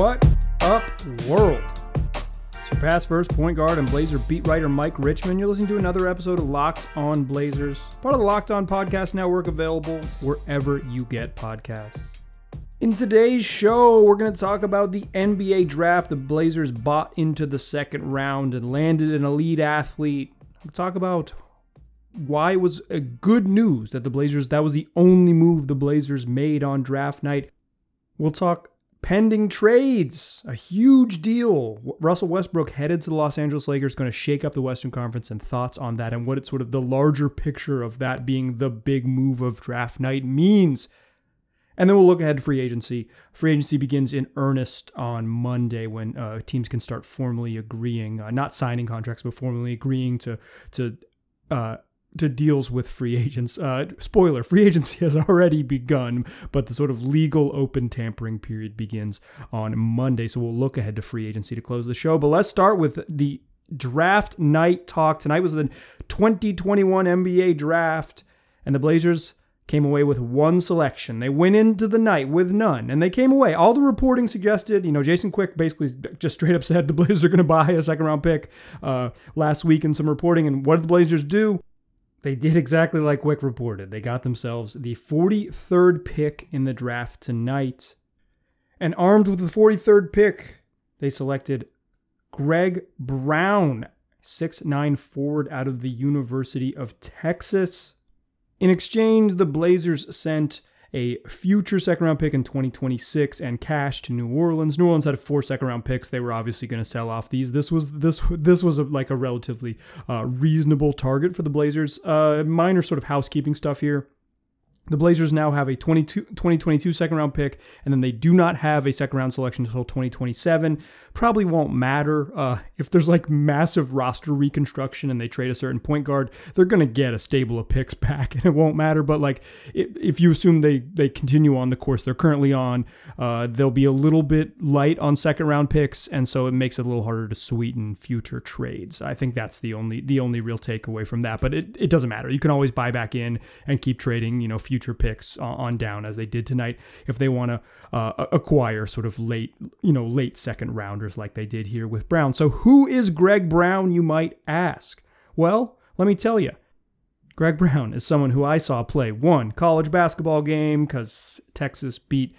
What up, world? It's your past first point guard and Blazer beat writer Mike Richman. You're listening to another episode of Locked On Blazers, part of the Locked On Podcast Network, available wherever you get podcasts. In today's show, we're going to talk about the NBA draft. The Blazers bought into the second round and landed an elite athlete. We'll talk about why it was good news that the Blazers, that was the only move the Blazers made on draft night. We'll talk pending trades, a huge deal. Russell Westbrook headed to the Los Angeles Lakers, going to shake up the Western Conference, and thoughts on that and what it's sort of the larger picture of that being the big move of draft night means. And then we'll look ahead to free agency. Free agency begins in earnest on Monday when uh, teams can start formally agreeing, uh, not signing contracts, but formally agreeing to to uh, to deals with free agents. Uh, spoiler: free agency has already begun, but the sort of legal open tampering period begins on Monday. So we'll look ahead to free agency to close the show. But let's start with the draft night talk. Tonight was the 2021 NBA draft, and the Blazers came away with one selection. They went into the night with none, and they came away. All the reporting suggested, you know, Jason Quick basically just straight up said the Blazers are going to buy a second round pick uh, last week in some reporting. And what did the Blazers do? They did exactly like Quick reported. They got themselves the 43rd pick in the draft tonight. And armed with the 43rd pick, they selected Greg Brown, six-nine forward out of the University of Texas. In exchange, the Blazers sent a future second round pick in 2026 and cash to New Orleans. New Orleans had four second round picks. They were obviously going to sell off these. This was this this was a, like a relatively uh, reasonable target for the Blazers. Uh, minor sort of housekeeping stuff here. The Blazers now have a 22, 2022 second round pick, and then they do not have a second round selection until 2027. Probably won't matter. Uh, if there's like massive roster reconstruction and they trade a certain point guard, they're going to get a stable of picks back, and it won't matter. But like, if you assume they they continue on the course they're currently on, uh, they'll be a little bit light on second round picks, and so it makes it a little harder to sweeten future trades. I think that's the only the only real takeaway from that. But it, it doesn't matter. You can always buy back in and keep trading. You know, future picks on down as they did tonight if they want to uh, acquire sort of late, you know, late second like they did here with Brown. So who is Greg Brown, you might ask? Well, let me tell you. Greg Brown is someone who I saw play one college basketball game because Texas beat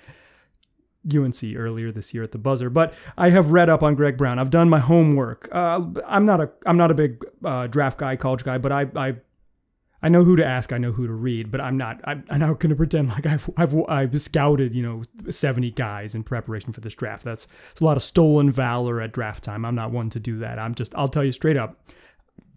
UNC earlier this year at the buzzer. But I have read up on Greg Brown. I've done my homework. Uh, I'm not a I'm not a big uh, draft guy, college guy, but I I I know who to ask, I know who to read, but I'm not. I'm, I'm not going to pretend like I've, I've I've scouted you know 70 guys in preparation for this draft. That's it's a lot of stolen valor at draft time. I'm not one to do that. I'm just I'll tell you straight up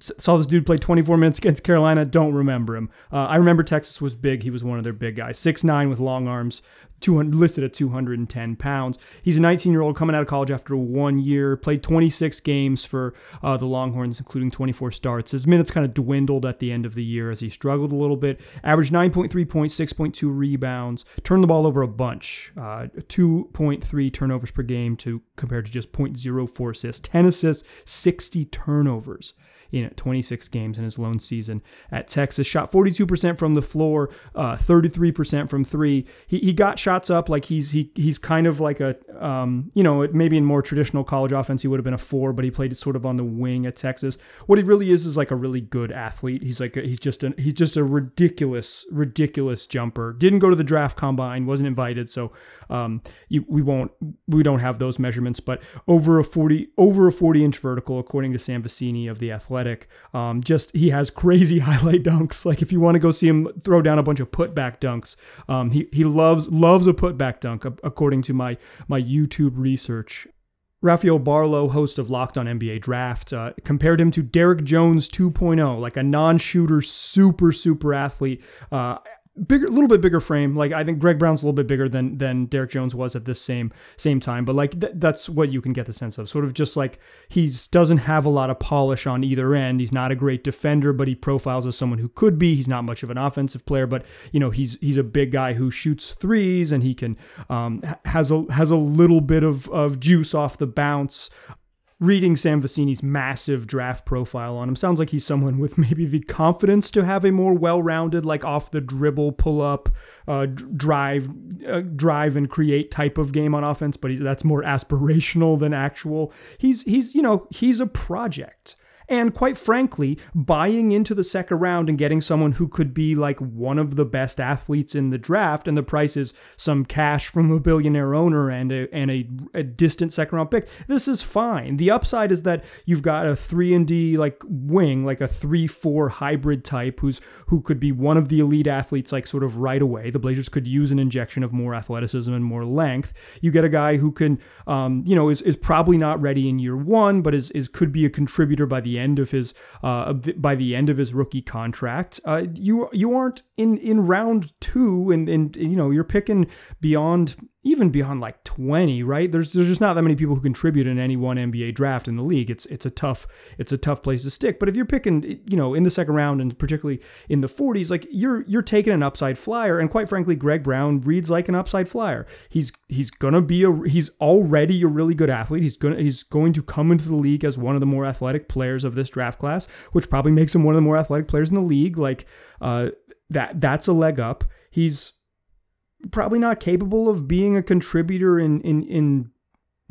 saw this dude play 24 minutes against Carolina. Don't remember him. Uh, I remember Texas was big. He was one of their big guys. Six nine with long arms, 200, listed at 210 pounds. He's a 19 year old coming out of college after one year. Played 26 games for uh, the Longhorns, including 24 starts. His minutes kind of dwindled at the end of the year as he struggled a little bit. Averaged 9.3 points, 6.2 rebounds. Turned the ball over a bunch. Uh, 2.3 turnovers per game to compared to just 0.04 assists. 10 assists, 60 turnovers in 26 games in his lone season at Texas. Shot 42% from the floor, uh, 33% from three. He, he got shots up like he's he he's kind of like a um, you know maybe in more traditional college offense he would have been a four, but he played sort of on the wing at Texas. What he really is is like a really good athlete. He's like a, he's just a he's just a ridiculous ridiculous jumper. Didn't go to the draft combine, wasn't invited, so um, you, we won't we don't have those measurements. But over a 40 over a 40 inch vertical according to Sam Vecenie of the Athletic athletic. Um, just he has crazy highlight dunks. Like if you want to go see him throw down a bunch of putback dunks, um, he he loves loves a putback dunk according to my my YouTube research. Rafael Barlowe, host of Locked on NBA Draft, uh, compared him to Derrick Jones 2.0, like a non-shooter, super super athlete. Uh, bigger, a little bit bigger frame. Like I think Greg Brown's a little bit bigger than than Derrick Jones was at this same same time. But like th- that's what you can get the sense of. Sort of just like he's doesn't have a lot of polish on either end. He's not a great defender, but he profiles as someone who could be. He's not much of an offensive player, but you know he's he's a big guy who shoots threes and he can um, has a has a little bit of of juice off the bounce reading Sam Vecenie's massive draft profile on him, sounds like he's someone with maybe the confidence to have a more well-rounded, like off the dribble, pull up, uh, drive, uh, drive and create type of game on offense. But that's more aspirational than actual. He's he's you know he's a project. And quite frankly, buying into the second round and getting someone who could be like one of the best athletes in the draft, and the price is some cash from a billionaire owner and a and a, a distant second round pick. This is fine. The upside is that you've got a three and D like wing, like a three four hybrid type, who's who could be one of the elite athletes, like sort of right away. The Blazers could use an injection of more athleticism and more length. You get a guy who can, um, you know, is is probably not ready in year one, but is is could be a contributor by the end of his uh, by the end of his rookie contract. Uh, you you aren't in in round two, and and you know you're picking beyond even beyond like 20, right? There's there's just not that many people who contribute in any one NBA draft in the league. It's it's a tough it's a tough place to stick. But if you're picking, you know, in the second round and particularly in the 40s, like you're you're taking an upside flyer. And quite frankly, Greg Brown reads like an upside flyer. He's he's gonna be a he's already a really good athlete. He's gonna he's going to come into the league as one of the more athletic players of this draft class, which probably makes him one of the more athletic players in the league. Like uh that that's a leg up. He's probably not capable of being a contributor in in in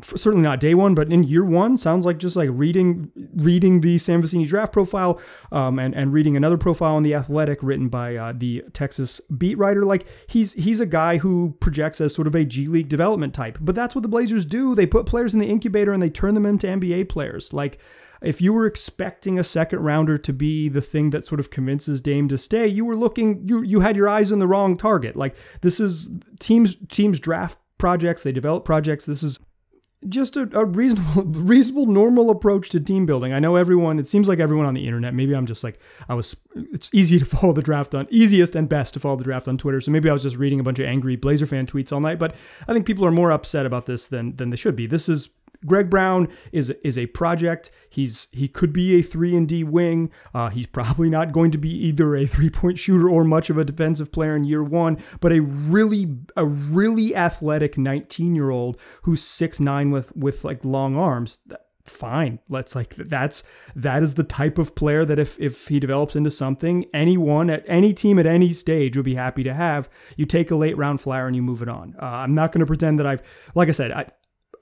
certainly not day one, but in year one, sounds like just like reading reading the Sam Vecenie draft profile um, and and reading another profile on the Athletic written by uh, the Texas beat writer. Like he's he's a guy who projects as sort of a G League development type, but that's what the Blazers do. They put players in the incubator and they turn them into NBA players. Like if you were expecting a second rounder to be the thing that sort of convinces Dame to stay, you were looking you you had your eyes on the wrong target. Like this is teams teams draft projects, they develop projects. This is just a, a, reasonable, reasonable, normal approach to team building. I know everyone. It seems like everyone on the internet. Maybe I'm just like I was. It's easy to follow the draft on easiest and best to follow the draft on Twitter. So maybe I was just reading a bunch of angry Blazer fan tweets all night. But I think people are more upset about this than than they should be. This is Greg Brown is is a project. He's he could be a three and D wing. Uh, he's probably not going to be either a three point shooter or much of a defensive player in year one, but a really a really athletic 19 year old who's six nine with with like long arms fine let's like that's that is the type of player that if if he develops into something anyone at any team at any stage would be happy to have you take a late round flyer and you move it on uh, i'm not going to pretend that i've like i said i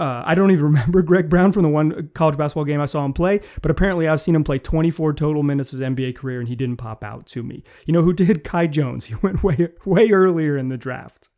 uh, I don't even remember Greg Brown from the one college basketball game I saw him play, but apparently I've seen him play 24 total minutes of his NBA career and he didn't pop out to me. You know who did? Kai Jones. He went way, way earlier in the draft.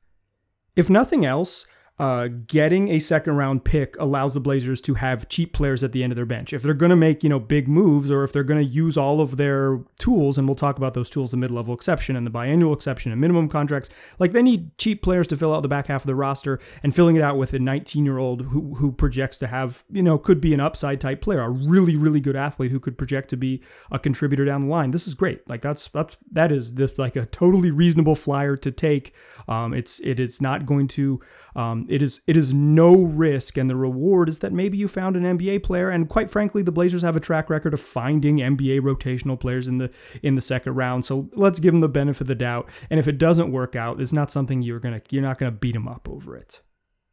If nothing else, uh, getting a second round pick allows the Blazers to have cheap players at the end of their bench. If they're going to make, you know, big moves or if they're going to use all of their tools, and we'll talk about those tools, the mid level exception and the biannual exception and minimum contracts, like they need cheap players to fill out the back half of the roster and filling it out with a 19 year old who, who projects to have, you know, could be an upside type player, a really, really good athlete who could project to be a contributor down the line. This is great. Like that's, that's, that is this, like a totally reasonable flyer to take. Um, it's, it is not going to, um, it is, it is no risk, and the reward is that maybe you found an NBA player. And quite frankly, the Blazers have a track record of finding NBA rotational players in the in the second round. So let's give them the benefit of the doubt. And if it doesn't work out, it's not something you're gonna you're not gonna beat them up over it.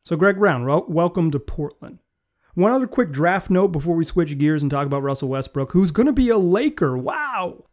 So Greg Brown, welcome to Portland. One other quick draft note before we switch gears and talk about Russell Westbrook, who's going to be a Laker. Wow.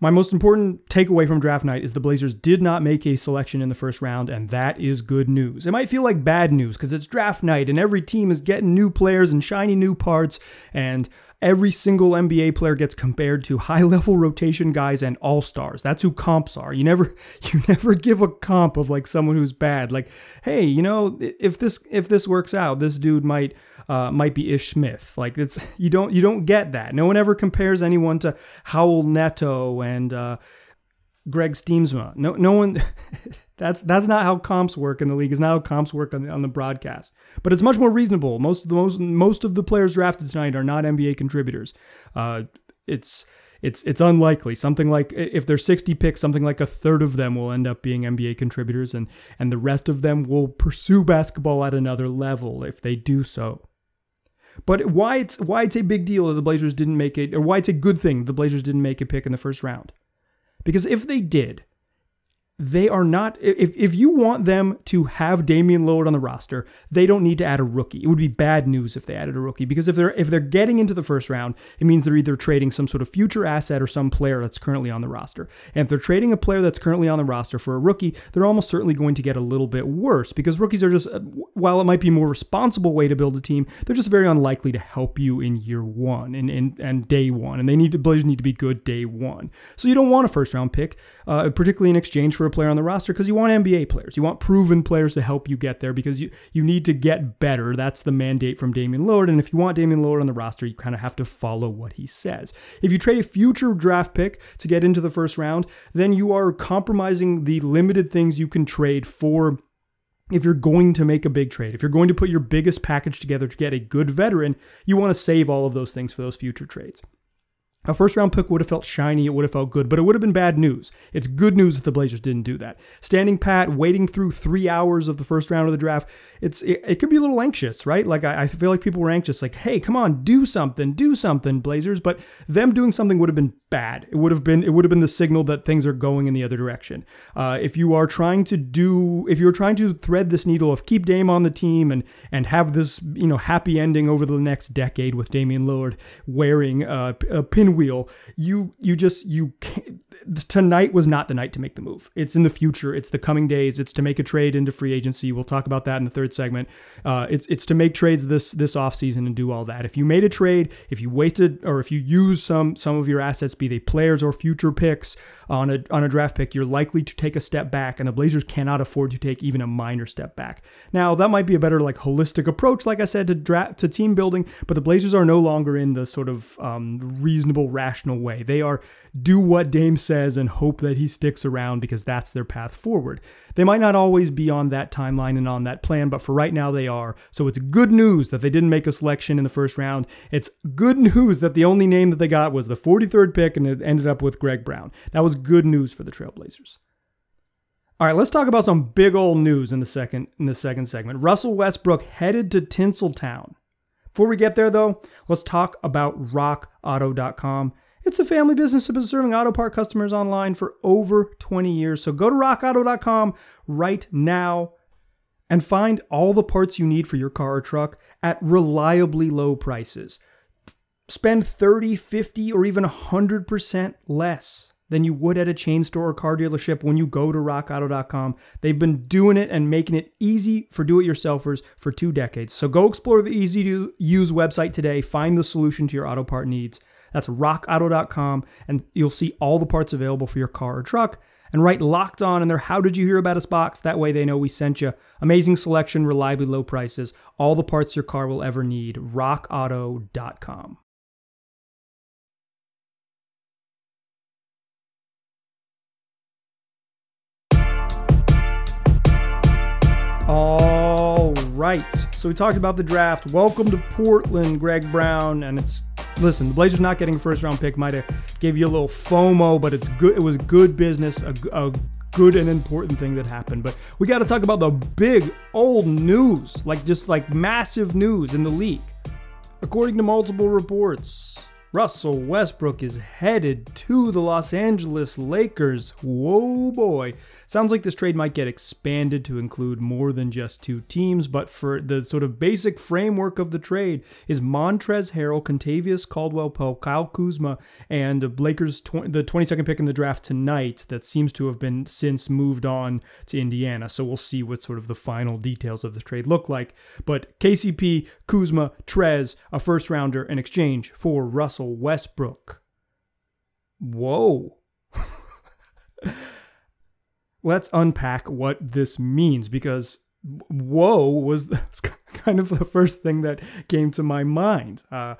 My most important takeaway from draft night is the Blazers did not make a selection in the first round, and that is good news. It might feel like bad news because it's draft night and every team is getting new players and shiny new parts, and every single NBA player gets compared to high level rotation guys and all stars. That's who comps are. You never you never give a comp of like someone who's bad. Like, hey, you know, if this if this works out, this dude might uh, might be Ish Smith. Like it's you don't you don't get that. No one ever compares anyone to Raul Neto and uh, Greg Stiemsma. No no one. That's that's not how comps work in the league. It's not how comps work on the, on the broadcast. But it's much more reasonable. Most of the most most of the players drafted tonight are not NBA contributors. Uh, it's it's it's unlikely. Something like if there's 60 picks, something like a third of them will end up being NBA contributors, and and the rest of them will pursue basketball at another level if they do so. But why it's why it's a big deal that the Blazers didn't make it, or why it's a good thing the Blazers didn't make a pick in the first round, because if they did, they are not if, if you want them to have Damian Lillard on the roster, they don't need to add a rookie. It would be bad news if they added a rookie because if they're if they're getting into the first round, it means they're either trading some sort of future asset or some player that's currently on the roster. And if they're trading a player that's currently on the roster for a rookie, they're almost certainly going to get a little bit worse because rookies are just uh, while it might be a more responsible way to build a team, they're just very unlikely to help you in year 1 and and, and day 1 and they need to need to be good day 1. So you don't want a first round pick, uh, particularly in exchange for a player on the roster because you want NBA players. You want proven players to help you get there because you, you need to get better. That's the mandate from Damian Lillard. And if you want Damian Lillard on the roster, you kind of have to follow what he says. If you trade a future draft pick to get into the first round, then you are compromising the limited things you can trade for if you're going to make a big trade, if you're going to put your biggest package together to get a good veteran, you want to save all of those things for those future trades. A first round pick would have felt shiny, it would have felt good, but it would have been bad news. It's good news that the Blazers didn't do that. Standing pat, waiting through three hours of the first round of the draft, it's it, it could be a little anxious, right? Like I, I, feel like people were anxious, like, hey, come on, do something, do something, Blazers. But them doing something would have been bad. It would have been it would have been the signal that things are going in the other direction. Uh, if you are trying to do, if you're trying to thread this needle of keep Dame on the team and and have this you know happy ending over the next decade with Damian Lillard wearing a, a pinwheel, you you just you can't, tonight was not the night to make the move. It's in the future. It's the coming days. It's to make a trade into free agency. We'll talk about that in the third segment. Uh, it's it's to make trades this this offseason and do all that. If you made a trade, if you wasted or if you use some some of your assets, be they players or future picks on a on a draft pick, you're likely to take a step back, and the Blazers cannot afford to take even a minor step back. Now that might be a better like holistic approach, like I said, to draft to team building, but the Blazers are no longer in the sort of um, reasonable, rational way. They are do what Dame says and hope that he sticks around because that's their path forward. They might not always be on that timeline and on that plan, but for right now they are. So it's good news that they didn't make a selection in the first round. It's good news that the only name that they got was the 43rd pick and it ended up with Greg Brown. That was good news for the Trailblazers. All right, let's talk about some big old news in the second in the second segment. Russell Westbrook headed to Tinseltown. Before we get there though, let's talk about rockauto.com. It's a family business that has been serving auto part customers online for over 20 years. So go to rockauto.com right now and find all the parts you need for your car or truck at reliably low prices. Spend 30, 50, or even 100% less than you would at a chain store or car dealership when you go to rockauto.com. They've been doing it and making it easy for do it yourselfers for two decades. So go explore the easy to use website today, find the solution to your auto part needs. That's rockauto.com, and you'll see all the parts available for your car or truck. And write locked on in their How Did You Hear About Us box. That way they know we sent you. Amazing selection, reliably low prices, all the parts your car will ever need. RockAuto.com. right. So we talked about the draft. Welcome to Portland, Greg Brown, and it's listen, the Blazers not getting a first round pick might have gave you a little FOMO, but it's good. It was good business, a, a good and important thing that happened. But we got to talk about the big old news, like just like massive news in the league. According to multiple reports, Russell Westbrook is headed to the Los Angeles Lakers. Whoa, boy. Sounds like this trade might get expanded to include more than just two teams, but for the sort of basic framework of the trade is Montrezl Harrell, Kentavious Caldwell Pope, Kyle Kuzma, and the Lakers' tw- the 22nd pick in the draft tonight that seems to have been since moved on to Indiana. So we'll see what sort of the final details of the trade look like. But KCP, Kuzma, Trez, a first rounder in exchange for Russell Westbrook. Whoa. let's unpack what this means because whoa was kind of the first thing that came to my mind. Uh,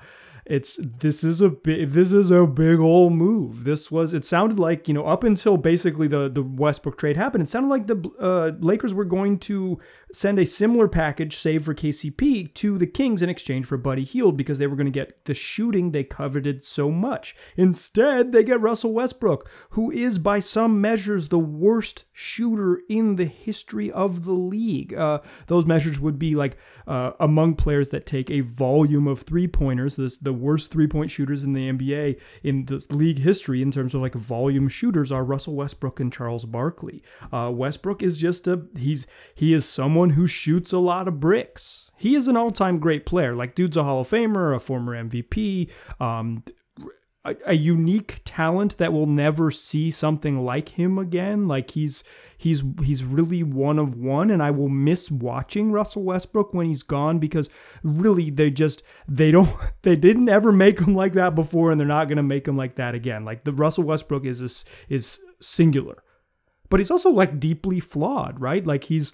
it's this is a big this is a big old move. This was it sounded like you know up until basically the the Westbrook trade happened, it sounded like the uh, Lakers were going to send a similar package, save for KCP, to the Kings in exchange for Buddy Hield because they were going to get the shooting they coveted so much. Instead, they get Russell Westbrook, who is by some measures the worst shooter in the history of the league. Uh, those measures would be like uh, among players that take a volume of three pointers. This the worst three point shooters in the NBA in the league history in terms of like volume shooters are Russell Westbrook and Charles Barkley. Uh, Westbrook is just a he's he is someone who shoots a lot of bricks. He is an all time great player. Like dude's a Hall of Famer, a former MVP. Um, a, a, unique talent that will never see something like him again. Like he's he's he's really one of one, and I will miss watching Russell Westbrook when he's gone because really they just they don't they didn't ever make him like that before, and they're not gonna make him like that again. Like the Russell Westbrook is a, is singular, but he's also like deeply flawed, right? Like he's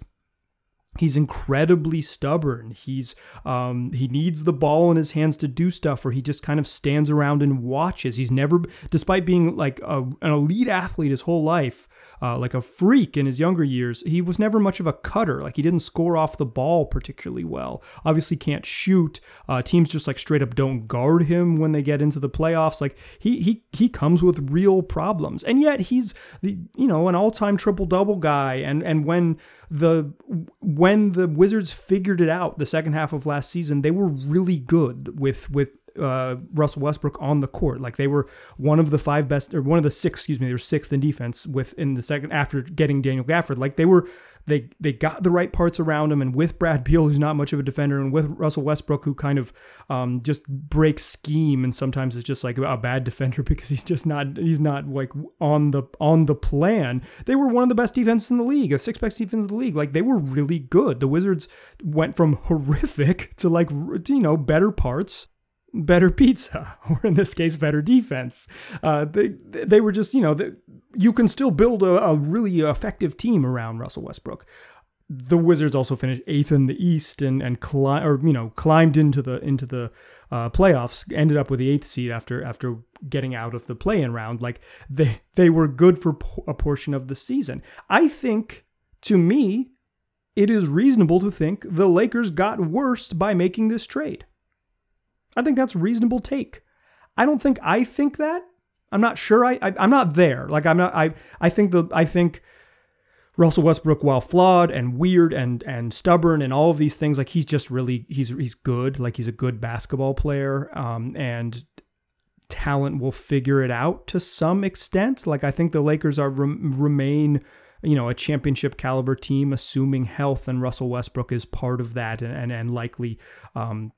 He's incredibly stubborn. He's um, he needs the ball in his hands to do stuff, or he just kind of stands around and watches. He's never, despite being like a, an elite athlete his whole life, uh, like a freak in his younger years, he was never much of a cutter. Like he didn't score off the ball particularly well. Obviously, can't shoot. Uh, teams just like straight up don't guard him when they get into the playoffs. Like he he he comes with real problems, and yet he's the you know an all time triple double guy. And and when the when the Wizards figured it out the second half of last season, they were really good with with uh, Russell Westbrook on the court. Like they were one of the five best, or one of the six, excuse me, they were sixth in defense with in the second after getting Daniel Gafford. Like they were, they they got the right parts around him, and with Brad Beal, who's not much of a defender, and with Russell Westbrook, who kind of um, just breaks scheme, and sometimes is just like a bad defender because he's just not he's not like on the on the plan. They were one of the best defenses in the league, a six best defense in the league. Like they were really good. The Wizards went from horrific to like you know better parts better pizza, or in this case, better defense. Uh, they they were just you know the, you can still build a, a, really effective team around Russell Westbrook. The Wizards also finished eighth in the East and and cli- or you know climbed into the into the uh, playoffs. Ended up with the eighth seed after after getting out of the play-in round. Like they they were good for a portion of the season. I think to me, it is reasonable to think the Lakers got worse by making this trade. I think that's a reasonable take. I don't think I think that. I'm not sure. I, I am not there. Like I'm not. I I think the I think Russell Westbrook, while flawed and weird and and stubborn and all of these things, like he's just really he's he's good. Like he's a good basketball player. Um and talent will figure it out to some extent. Like I think the Lakers are remain you know a championship caliber team assuming health and Russell Westbrook is part of that and and, and likely um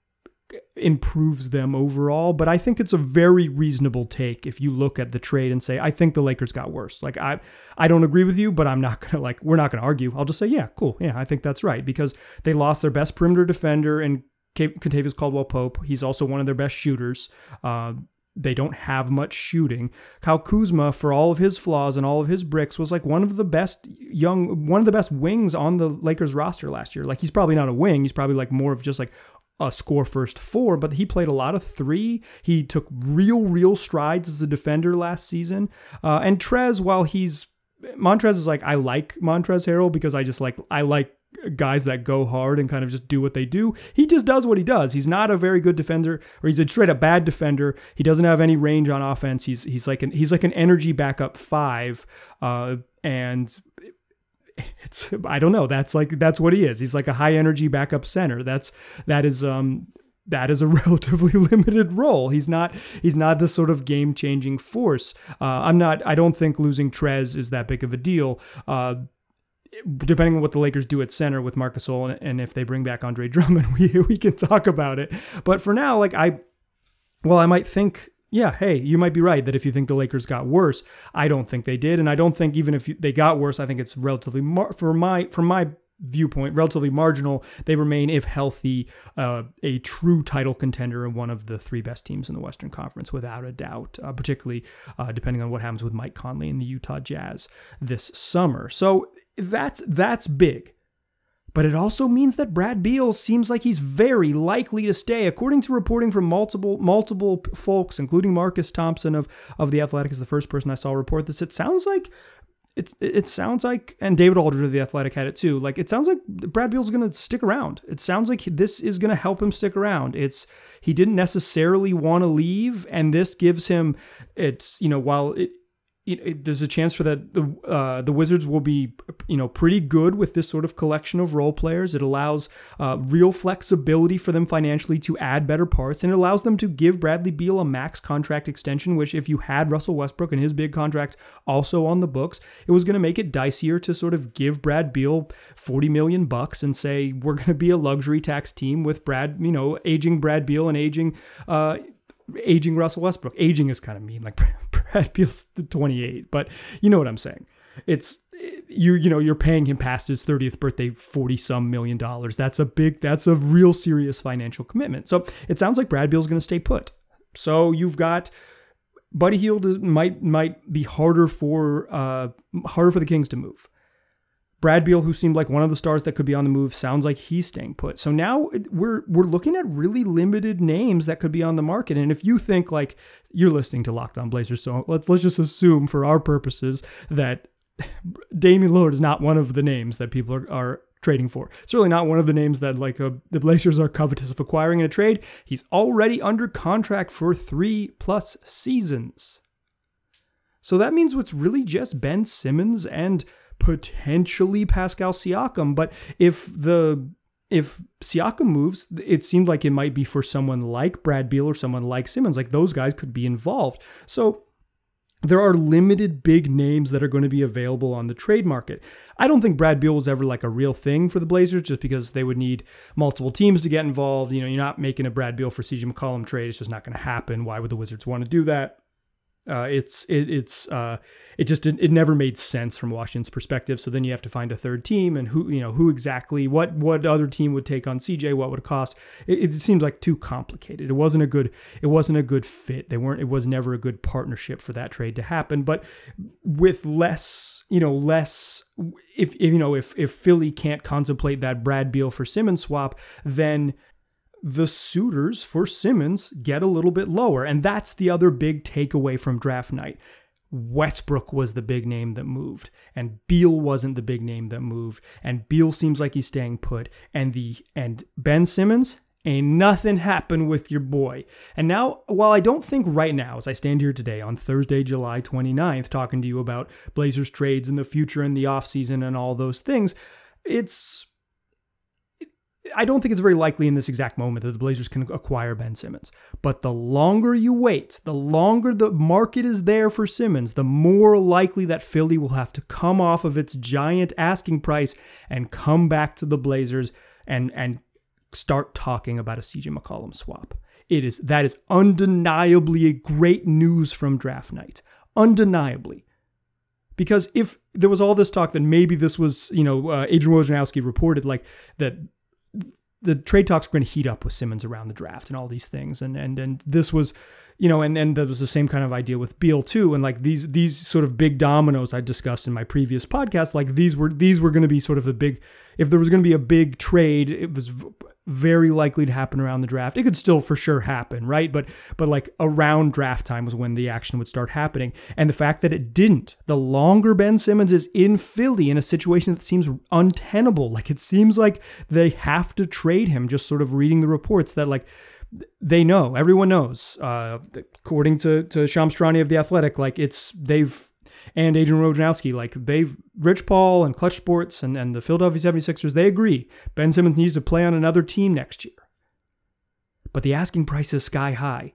improves them overall. But I think it's a very reasonable take if you look at the trade and say, I think the Lakers got worse. Like I I don't agree with you, but I'm not gonna like we're not gonna argue. I'll just say, yeah, cool. Yeah, I think that's right. Because they lost their best perimeter defender and Kentavious Caldwell Pope. He's also one of their best shooters. Uh, they don't have much shooting. Kyle Kuzma, for all of his flaws and all of his bricks, was like one of the best young, one of the best wings on the Lakers roster last year. Like he's probably not a wing. He's probably like more of just like a score first four, but he played a lot of three. He took real, real strides as a defender last season. Uh, and Trez, while he's Montrez is like I like Montrez Harrell because I just like I like guys that go hard and kind of just do what they do. He just does what he does. He's not a very good defender, or he's a straight up bad defender. He doesn't have any range on offense. He's he's like an he's like an energy backup five, uh, and it's I don't know. That's like that's what he is. He's like a high energy backup center. That's that is um that is a relatively limited role. He's not he's not the sort of game changing force. Uh, I'm not. I don't think losing Trez is that big of a deal. Uh, depending on what the Lakers do at center with Marcus Gasol and, and if they bring back Andre Drummond, we we can talk about it. But for now, like I, well, I might think yeah, hey, you might be right that if you think the Lakers got worse, I don't think they did, and I don't think even if they got worse, I think it's relatively mar- for my from my viewpoint relatively marginal. They remain, if healthy, uh, a true title contender and one of the three best teams in the Western Conference, without a doubt. Uh, particularly uh, depending on what happens with Mike Conley and the Utah Jazz this summer. So that's that's big. But it also means that Brad Beal seems like he's very likely to stay, according to reporting from multiple multiple folks, including Marcus Thompson of of the Athletic is the first person I saw report this. It sounds like it's it sounds like and David Aldridge of the Athletic had it too. Like it sounds like Brad Beal's going to stick around. It sounds like this is going to help him stick around. It's he didn't necessarily want to leave and this gives him it's you know while it know, there's a chance for that the uh, the Wizards will be you know pretty good with this sort of collection of role players. It allows uh, real flexibility for them financially to add better parts, and it allows them to give Bradley Beal a max contract extension. Which, if you had Russell Westbrook and his big contract also on the books, it was going to make it dicier to sort of give Brad Beal 40 million bucks and say we're going to be a luxury tax team with Brad, you know, aging Brad Beal and aging. Uh, aging Russell Westbrook. Aging is kind of mean. Like Brad Beal's 28, but you know what I'm saying. It's you you know you're paying him past his 30th birthday 40 some million dollars. That's a big that's a real serious financial commitment. So it sounds like Brad Beal's going to stay put. So you've got Buddy Hield might might be harder for uh harder for the Kings to move. Brad Beal, who seemed like one of the stars that could be on the move, sounds like he's staying put. So now we're we're looking at really limited names that could be on the market. And if you think like you're listening to Locked On Blazers, so let's let's just assume for our purposes that Damian Lillard is not one of the names that people are, are trading for. Certainly not one of the names that like uh, the Blazers are covetous of acquiring in a trade. He's already under contract for three plus seasons. So that means what's really just Ben Simmons and potentially Pascal Siakam. But if the if Siakam moves, it seemed like it might be for someone like Brad Beal or someone like Simmons. Like those guys could be involved. So there are limited big names that are going to be available on the trade market. I don't think Brad Beal was ever like a real thing for the Blazers just because they would need multiple teams to get involved. You know, you're not making a Brad Beal for CJ McCollum trade. It's just not going to happen. Why would the Wizards want to do that? Uh, it's it, it's uh, it just it, it never made sense from Washington's perspective. So then you have to find a third team and who you know who exactly what what other team would take on CJ, what would it cost? It, it seems like too complicated. It wasn't a good it wasn't a good fit. They weren't. It was never a good partnership for that trade to happen. But with less you know less if, if you know if if Philly can't contemplate that Brad Beal for Simmons swap, then the suitors for Simmons get a little bit lower. And that's the other big takeaway from draft night. Westbrook was the big name that moved, and Beal wasn't the big name that moved. And Beal seems like he's staying put. And the and Ben Simmons ain't nothing happened with your boy. And now, while I don't think right now, as I stand here today on Thursday, July 29th, talking to you about Blazers trades in the future and the offseason and all those things, it's I don't think it's very likely in this exact moment that the Blazers can acquire Ben Simmons. But the longer you wait, the longer the market is there for Simmons, the more likely that Philly will have to come off of its giant asking price and come back to the Blazers and and start talking about a CJ McCollum swap. It is that is undeniably great news from draft night. Undeniably. Because if there was all this talk that maybe this was, you know, uh, Adrian Wojnarowski reported like that the trade talks were going to heat up with Simmons around the draft and all these things. And and and this was, you know, and then there was the same kind of idea with Beal too. And like these these sort of big dominoes I discussed in my previous podcast, like these were these were going to be sort of the big. If there was going to be a big trade, it was very likely to happen around the draft. It could still for sure happen, right? But but like around draft time was when the action would start happening. And the fact that it didn't, the longer Ben Simmons is in Philly in a situation that seems untenable, like it seems like they have to trade him, just sort of reading the reports that like they know, everyone knows, uh, according to, to Shams Charania of The Athletic, like it's, they've and Adrian Wojnarowski, like they've Rich Paul and Klutch Sports and, and the Philadelphia 76ers, they agree Ben Simmons needs to play on another team next year. But the asking price is sky high.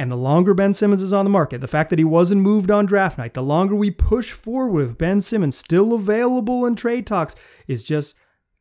And the longer Ben Simmons is on the market, the fact that he wasn't moved on draft night, the longer we push forward with Ben Simmons still available in trade talks is just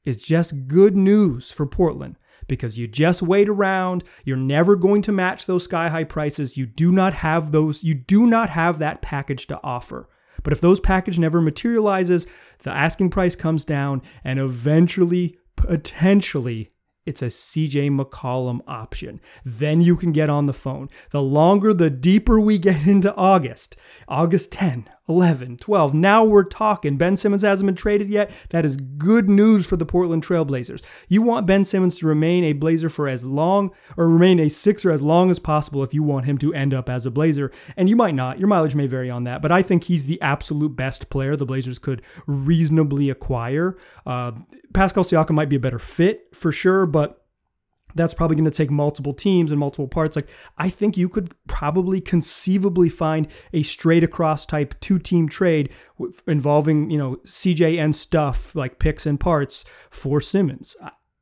is just good news for Portland because you just wait around. You're never going to match those sky high prices. You do not have those, you do not have that package to offer. But if those package never materializes, the asking price comes down and eventually, potentially, it's a CJ McCollum option. Then you can get on the phone. The longer, the deeper we get into August. August 10, 11, 12. Now we're talking. Ben Simmons hasn't been traded yet. That is good news for the Portland Trailblazers. You want Ben Simmons to remain a Blazer for as long, or remain a Sixer as long as possible if you want him to end up as a Blazer. And you might not. Your mileage may vary on that, but I think he's the absolute best player the Blazers could reasonably acquire. Uh, Pascal Siakam might be a better fit for sure, but that's probably going to take multiple teams and multiple parts. Like, I think you could probably conceivably find a straight across type two team trade involving, you know, CJ and stuff like picks and parts for Simmons.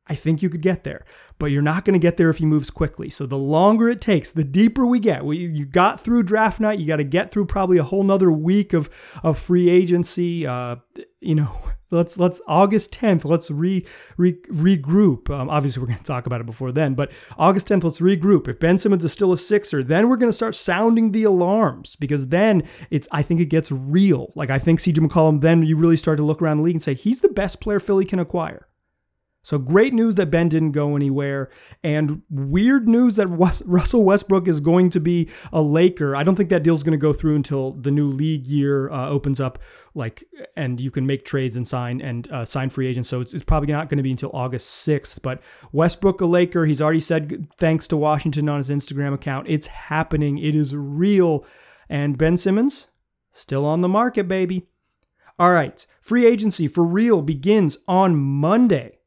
I think you could get there, but you're not going to get there if he moves quickly. So the longer it takes, the deeper we get. We, you got through draft night. You got to get through probably a whole nother week of of free agency. Uh, you know, let's let's August 10th. Let's re, re regroup. Um, obviously, we're going to talk about it before then, but August 10th, let's regroup. If Ben Simmons is still a Sixer, then we're going to start sounding the alarms because then it's. I think it gets real. Like I think CJ McCollum. Then you really start to look around the league and say he's the best player Philly can acquire. So great news that Ben didn't go anywhere, and weird news that Russell Westbrook is going to be a Laker. I don't think that deal's going to go through until the new league year uh, opens up, like, and you can make trades and sign and uh, sign free agents. So it's, it's probably not going to be until August sixth. But Westbrook a Laker. He's already said thanks to Washington on his Instagram account. It's happening. It is real. And Ben Simmons still on the market, baby. All right, free agency for real begins on Monday.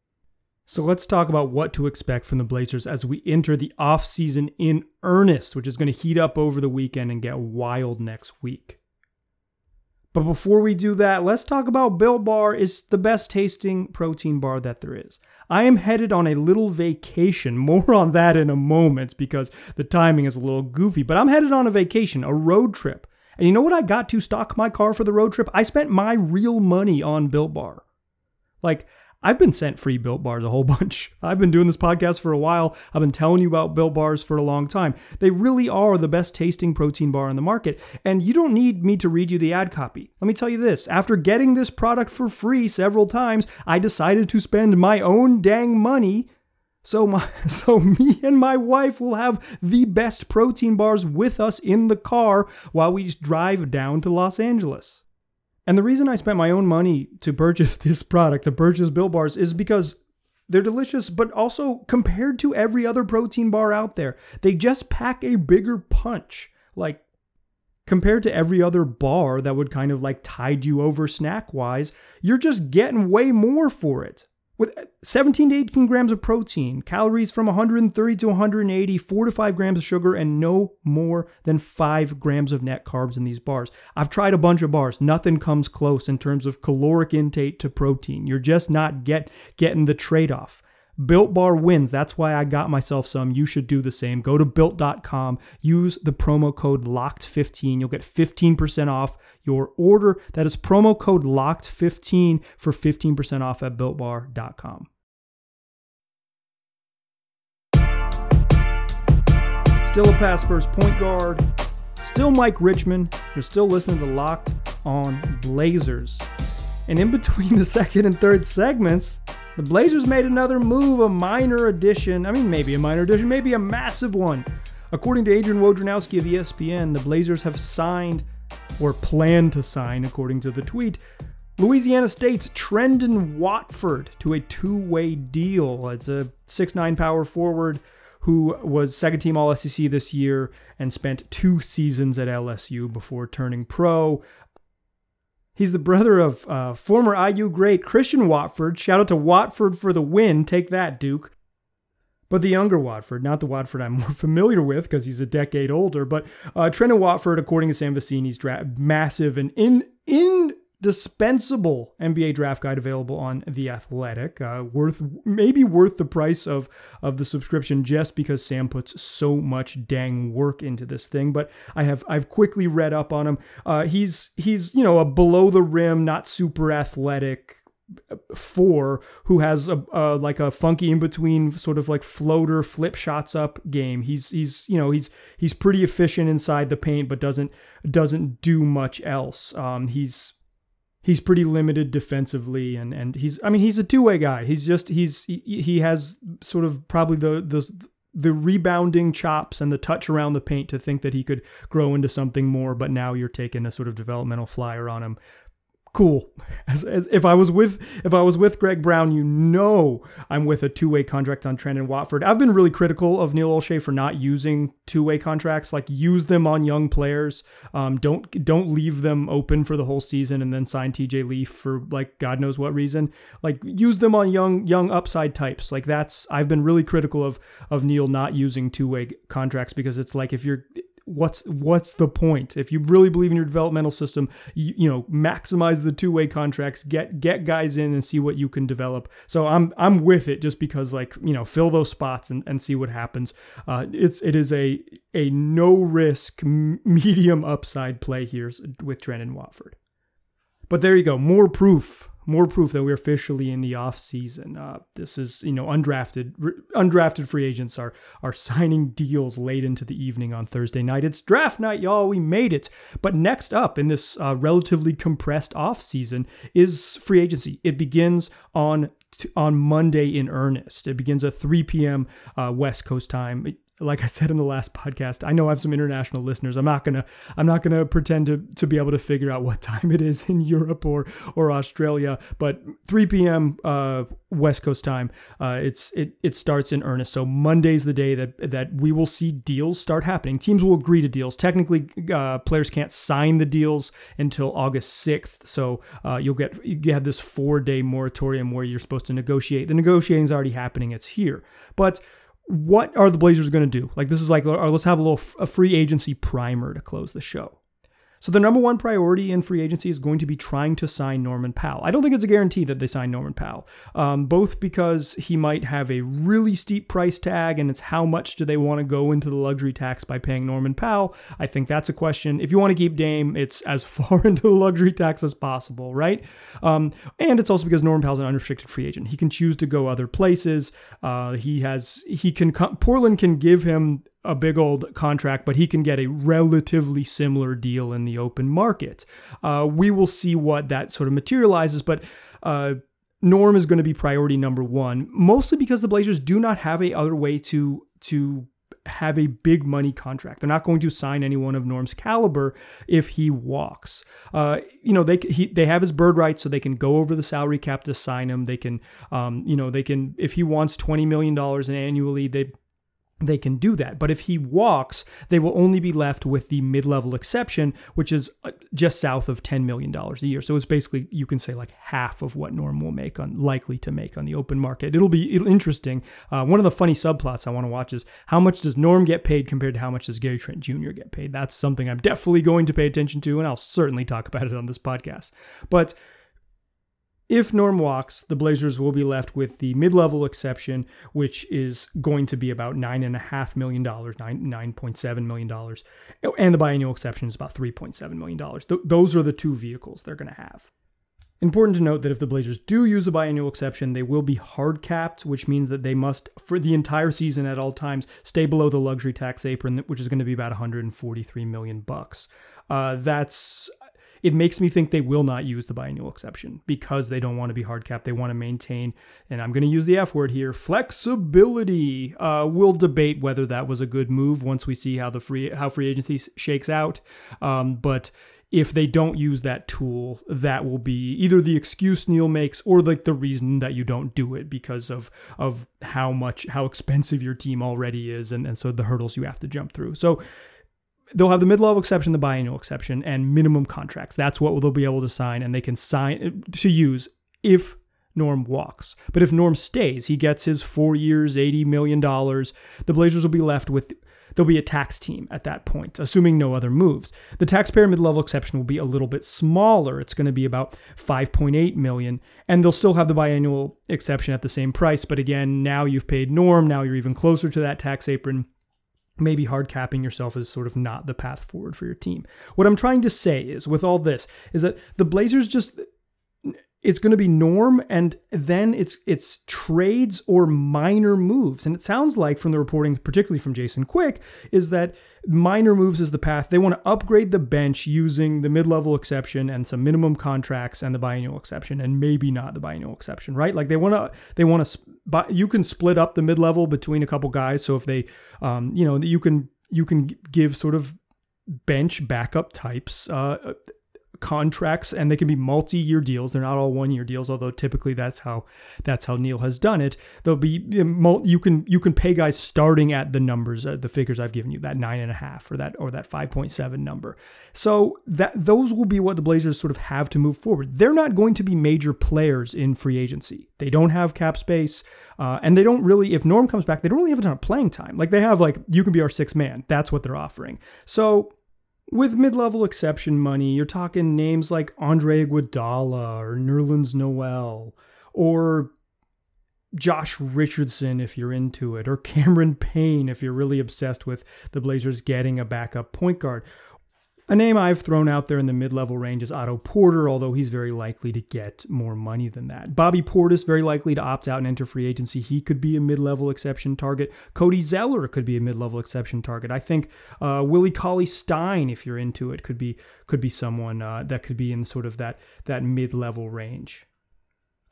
So let's talk about what to expect from the Blazers as we enter the offseason in earnest, which is going to heat up over the weekend and get wild next week. But before we do that, let's talk about Built Bar is the best tasting protein bar that there is. I am headed on a little vacation. More on that in a moment because the timing is a little goofy, but I'm headed on a vacation, a road trip. And you know what I got to stock my car for the road trip? I spent my real money on Built Bar. Like I've been sent free built bars a whole bunch. I've been doing this podcast for a while. I've been telling you about built bars for a long time. They really are the best tasting protein bar on the market. And you don't need me to read you the ad copy. Let me tell you this after getting this product for free several times, I decided to spend my own dang money. So my so me and my wife will have the best protein bars with us in the car while we drive down to Los Angeles. And the reason I spent my own money to purchase this product, to purchase Built Bars, is because they're delicious, but also compared to every other protein bar out there, they just pack a bigger punch. Like compared to every other bar that would kind of like tide you over snack wise, you're just getting way more for it with uh, 17 to 18 grams of protein, calories from 130 to 180, 4 to 5 grams of sugar, and no more than 5 grams of net carbs in these bars. I've tried a bunch of bars. Nothing comes close in terms of caloric intake to protein. You're just not get, getting the trade off. Built Bar wins. That's why I got myself some. You should do the same. Go to built.com, use the promo code LOCKED15. You'll get 15% off your order. That is promo code LOCKED15 for 15% off at builtbar.com. Still a pass first point guard. Still Mike Richman. You're still listening to Locked on Blazers. And in between the second and third segments, the Blazers made another move, a minor addition. I mean, maybe a minor addition, maybe a massive one. According to Adrian Wojnarowski of ESPN, the Blazers have signed or plan to sign, according to the tweet, Louisiana State's Trendon Watford to a two-way deal. It's a six-nine power forward who was second team All SEC this year and spent two seasons at LSU before turning pro. He's the brother of uh, former IU great Christian Watford. Shout out to Watford for the win. Take that, Duke. But the younger Watford, not the Watford I'm more familiar with because he's a decade older. But uh, Trendon Watford, according to Sam Vecenie's draft, massive and in in dispensable NBA draft guide available on The Athletic. Uh, worth maybe worth the price of of the subscription just because Sam puts so much dang work into this thing. But I have I've quickly read up on him. Uh, he's he's you know a below the rim, not super athletic four who has a, like a funky in between sort of like floater flip shots up game. He's he's you know he's he's pretty efficient inside the paint, but doesn't doesn't do much else. Um, he's he's pretty limited defensively and and he's I mean he's a two-way guy. He's just he's he, he has sort of probably the the the rebounding chops and the touch around the paint to think that he could grow into something more, but now you're taking a sort of developmental flyer on him. Cool. As, as, if I was with if I was with Greg Brown, you know I'm with a two way contract on Trendon Watford. I've been really critical of Neil Olshey for not using two way contracts. Like use them on young players. Um, don't don't leave them open for the whole season and then sign TJ Leaf for like God knows what reason. Like use them on young young upside types. Like that's I've been really critical of of Neil not using two way contracts because it's like if you're what's what's the point? If you really believe in your developmental system you, you know maximize the two-way contracts get get guys in and see what you can develop. So i'm i'm with it just because like you know fill those spots and, and see what happens. Uh, it's it is a a no risk medium upside play here with Trendon Watford. But there you go. More proof more proof that we're officially in the off season. Uh, this is you know undrafted undrafted free agents are are signing deals late into the evening on Thursday night. It's draft night, y'all. We made it. But next up in this uh, relatively compressed off season is free agency. It begins on on Monday in earnest. It begins at 3 p.m. Uh, West Coast time like I said in the last podcast, I know I have some international listeners. I'm not gonna I'm not gonna pretend to to be able to figure out what time it is in Europe or or Australia. But 3 p.m. Uh, West Coast time, uh, it's it it starts in earnest. So Monday's the day that that we will see deals start happening. Teams will agree to deals. Technically, uh, players can't sign the deals until August 6th. So uh, you'll get you have this four day moratorium where you're supposed to negotiate. The negotiating is already happening. It's here, but what are the Blazers going to do? Like this is like, uh, let's have a little a free agency primer to close the show. So the number one priority in free agency is going to be trying to sign Norman Powell. I don't think it's a guarantee that they sign Norman Powell, um, both because he might have a really steep price tag, and it's how much do they want to go into the luxury tax by paying Norman Powell. I think that's a question. If you want to keep Dame, it's as far into the luxury tax as possible, right? Um, and it's also because Norman Powell's an unrestricted free agent. He can choose to go other places. Uh, he has he can Portland can give him a big old contract, but he can get a relatively similar deal in the open market. Uh, we will see what that sort of materializes, but uh, Norm is going to be priority number one, mostly because the Blazers do not have a other way to to have a big money contract. They're not going to sign anyone of Norm's caliber if he walks. Uh, you know, they he, they have his bird rights, so they can go over the salary cap to sign him. They can, um, you know, they can if he wants twenty million dollars annually, they they can do that. But if he walks, they will only be left with the mid level exception, which is uh, just south of $10 million a year. So it's basically, you can say, like half of what Norm will make on, likely to make on the open market. It'll be interesting. Uh, one of the funny subplots I want to watch is how much does Norm get paid compared to how much does Gary Trent Jr. get paid? That's something I'm definitely going to pay attention to, and I'll certainly talk about it on this podcast. But if Norm walks, the Blazers will be left with the mid level exception, which is going to be about $9.5 million, $9.7 million. And the biannual exception is about $3.7 million. Th- those are the two vehicles they're going to have. Important to note that if the Blazers do use the biannual exception, they will be hard capped, which means that they must, for the entire season at all times, stay below the luxury tax apron, which is going to be about 143 million bucks. Uh, that's it makes me think they will not use the biannual exception because they don't want to be hard capped. They want to maintain, and I'm going to use the F word here, flexibility. Uh, we'll debate whether that was a good move once we see how the free how free agency shakes out. Um, but if they don't use that tool, that will be either the excuse Neil makes or like the reason that you don't do it because of of how much how expensive your team already is and, and so the hurdles you have to jump through. So they'll have the mid-level exception, the biannual exception, and minimum contracts. That's what they'll be able to sign, and they can sign uh, to use if Norm walks. But if Norm stays, he gets his four years, $80 million. The Blazers will be left with, there'll be a tax team at that point, assuming no other moves. The taxpayer mid level exception will be a little bit smaller. It's going to be about 5.8 million, and they'll still have the biannual exception at the same price. But again, now you've paid Norm, now you're even closer to that tax apron maybe hard capping yourself is sort of not the path forward for your team. What I'm trying to say is with all this is that the Blazers just it's going to be norm and then it's it's trades or minor moves. And it sounds like from the reporting particularly from Jason Quick is that minor moves is the path. They want to upgrade the bench using the mid-level exception and some minimum contracts and the biannual exception and maybe not the biannual exception right? Like they want to they want to you can split up the mid-level between a couple guys. So if they um you know you can you can give sort of bench backup types uh contracts and they can be multi-year deals. They're not all one-year deals although typically that's how that's how neil has done it. They'll be you can you can pay guys starting at the numbers uh, the figures i've given you that nine and a half or that or that 5.7 number. So that those will be what the blazers sort of have to move forward. They're not going to be major players in free agency. They don't have cap space uh, and they don't really if norm comes back they don't really have a ton of playing time. Like they have like you can be our sixth man. That's what they're offering. So with mid-level exception money, you're talking names like Andre Iguodala or Nerlens Noel or Josh Richardson if you're into it, or Cameron Payne if you're really obsessed with the Blazers getting a backup point guard, a name I've thrown out there in the mid level range is Otto Porter, although he's very likely to get more money than that. Bobby Portis, very likely to opt out and enter free agency. He could be a mid level exception target. Cody Zeller could be a mid level exception target. I think uh, Willie Cauley Stein, if you're into it, could be could be someone uh, that could be in sort of that that mid level range.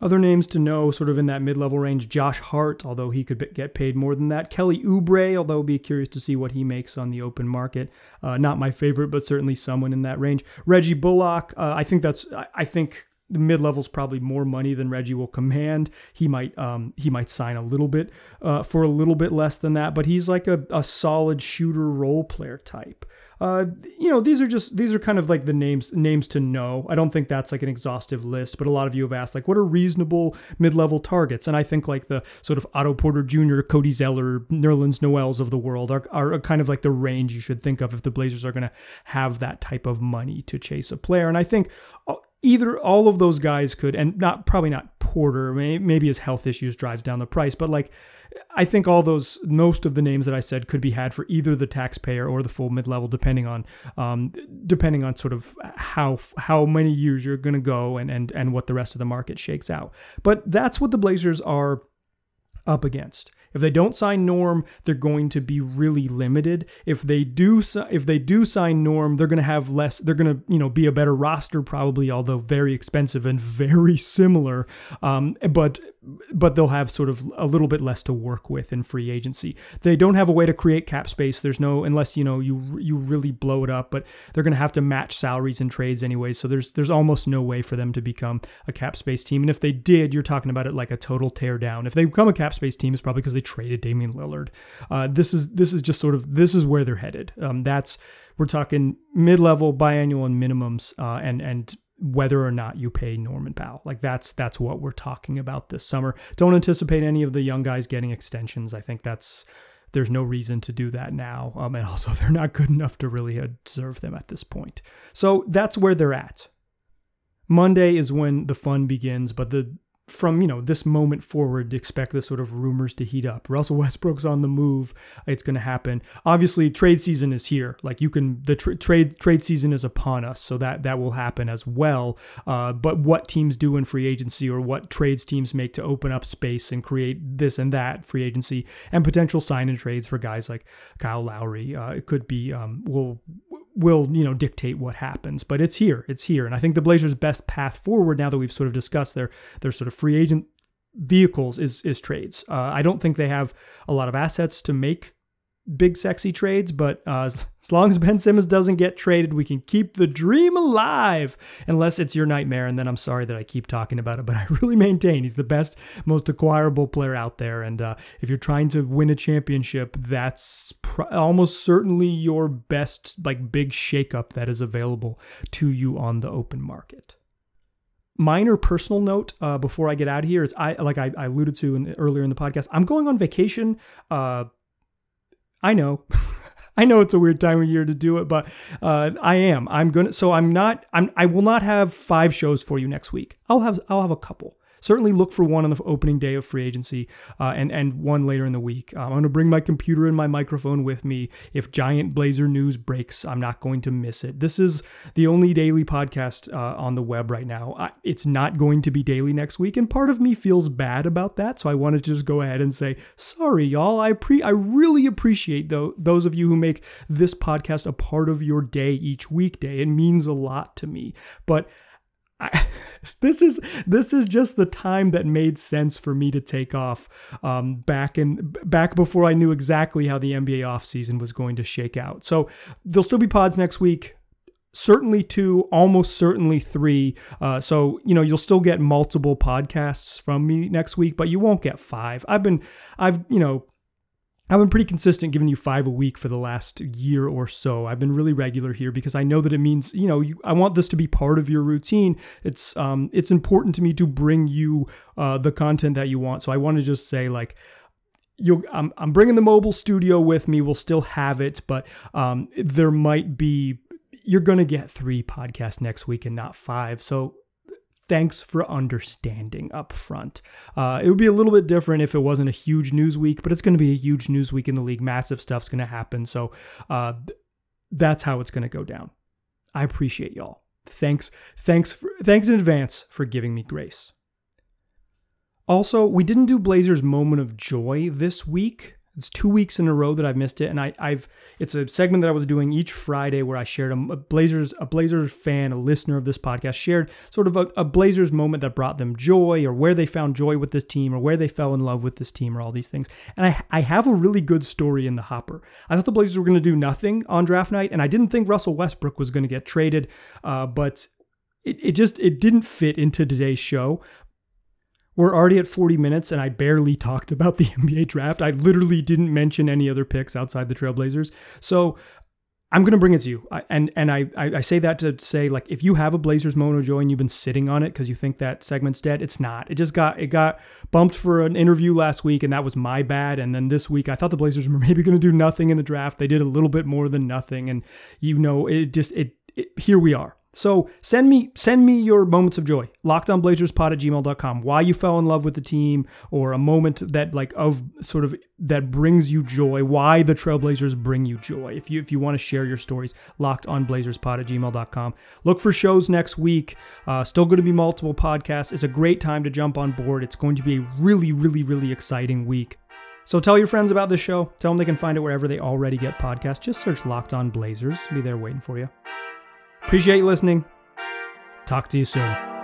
Other names to know, sort of in that mid level range Josh Hart, although he could get paid more than that. Kelly Oubre, although be curious to see what he makes on the open market. Uh, not my favorite, but certainly someone in that range. Reggie Bullock, uh, I think that's, I think the mid level's probably more money than Reggie will command. He might um, he might sign a little bit uh, for a little bit less than that, but he's like a, a solid shooter role player type. Uh, you know, these are just these are kind of like the names names to know. I don't think that's like an exhaustive list, but a lot of you have asked like what are reasonable mid level targets, and I think like the sort of Otto Porter Jr., Cody Zeller, Nerlens Noels of the world are are kind of like the range you should think of if the Blazers are going to have that type of money to chase a player. And I think uh, either all of those guys could, and not probably not Porter. Maybe his health issues drives down the price, but like I think all those most of the names that I said could be had for either the taxpayer or the full mid level, depending on um, depending on sort of how how many years you're going to go and and and what the rest of the market shakes out. But that's what the Blazers are up against. If they don't sign Norm, they're going to be really limited. If they do, if they do sign Norm, they're going to have less. They're going to, you know, be a better roster probably, although very expensive and very similar. Um, but but they'll have sort of a little bit less to work with in free agency. They don't have a way to create cap space. There's no unless you know you you really blow it up, but they're going to have to match salaries and trades anyway. So there's there's almost no way for them to become a cap space team. And if they did, you're talking about it like a total tear down. If they become a cap space team, it's probably because they traded Damian Lillard. Uh, this is this is just sort of this is where they're headed. Um, that's we're talking mid level biannual and minimums, uh, and and whether or not you pay Norman Powell. Like that's that's what we're talking about this summer. Don't anticipate any of the young guys getting extensions. I think that's there's no reason to do that now. Um, and also they're not good enough to really deserve them at this point. So that's where they're at. Monday is when the fun begins, but the from you know this moment forward expect the sort of rumors to heat up. Russell westbrook's on the move. It's going to happen. Obviously trade season is here. Like you can the tra- trade trade season is upon us so that that will happen as well. Uh, but what teams do in free agency or what trades teams make to open up space and create this and that free agency and potential sign and trades for guys like kyle lowry uh, it could be um, will will you know dictate what happens but it's here it's here. And i think the blazers best path forward now that we've sort of discussed their their sort of free agent vehicles is is trades. Uh, i don't think they have a lot of assets to make big sexy trades, but uh, as, long as Ben Simmons doesn't get traded, we can keep the dream alive. Unless it's your nightmare, and then I'm sorry that I keep talking about it, but I really maintain he's the best, most acquirable player out there. And uh, if you're trying to win a championship, that's pr- almost certainly your best, like big shakeup that is available to you on the open market minor personal note uh, before I get out of here is I like I, I alluded to in, earlier in the podcast. I'm going on vacation uh, I know. I know it's a weird time of year to do it, but uh, I am. I'm gonna. So I'm not. I'm. I will not have five shows for you next week. I'll have. I'll have a couple certainly look for one on the opening day of free agency uh, and and one later in the week. Um, I'm going to bring my computer and my microphone with me. If giant Blazer news breaks, I'm not going to miss it. This is the only daily podcast uh, on the web right now. I, it's not going to be daily next week, and part of me feels bad about that. So I wanted to just go ahead and say sorry, y'all. I pre I really appreciate though those of you who make this podcast a part of your day each weekday. It means a lot to me, but. This is this is just the time that made sense for me to take off um, back in back before I knew exactly how the NBA offseason was going to shake out. So there'll still be pods next week. certainly two, almost certainly three. Uh, so you know you'll still get multiple podcasts from me next week, but you won't get five. I've been, I've you know. I've been pretty consistent giving you five a week for the last year or so. I've been really regular here because I know that it means, you know, you, I want this to be part of your routine. It's um, it's important to me to bring you uh, the content that you want. So I want to just say like, you I'm, I'm bringing the mobile studio with me. We'll still have it, but um, there might be you're going to get three podcasts next week and not five. So thanks for understanding up front. Uh, it would be a little bit different if it wasn't a huge news week, but it's going to be a huge news week in the league. Massive stuff's going to happen. So uh, that's how it's going to go down. I appreciate y'all. Thanks, thanks, for, thanks in advance for giving me grace. Also, we didn't do Blazers moment of joy this week. It's two weeks in a row that I've missed it, and I, have it's a segment that I was doing each Friday where I shared a, a Blazers a Blazers fan, a listener of this podcast, shared sort of a, a, Blazers moment that brought them joy, or where they found joy with this team, or where they fell in love with this team, or all these things. And I I have a really good story in the hopper. I thought the Blazers were going to do nothing on draft night, and I didn't think Russell Westbrook was going to get traded, uh, but it, it just it didn't fit into today's show we're already at 40 minutes and I barely talked about the NBA draft. I literally didn't mention any other picks outside the Trailblazers. So I'm going to bring it to you. I, and and I, I say that to say like if you have a Blazers Mono Joy and you've been sitting on it because you think that segment's dead, it's not. It just got it got bumped for an interview last week and that was my bad. And then this week I thought the Blazers were maybe going to do nothing in the draft. They did a little bit more than nothing, and you know it just it, it here we are. So send me send me your moments of joy. LockedOnBlazersPod at gmail.com. Why you fell in love with the team or a moment that like of sort of that brings you joy. Why the Trailblazers bring you joy. If you if you want to share your stories, locked on LockedOnBlazersPod at gmail.com. Look for shows next week. Uh, still going to be multiple podcasts. It's a great time to jump on board. It's going to be a really, really, really exciting week. So tell your friends about this show. Tell them they can find it wherever they already get podcasts. Just search Locked On Blazers. Be there waiting for you. Appreciate you listening. Talk to you soon.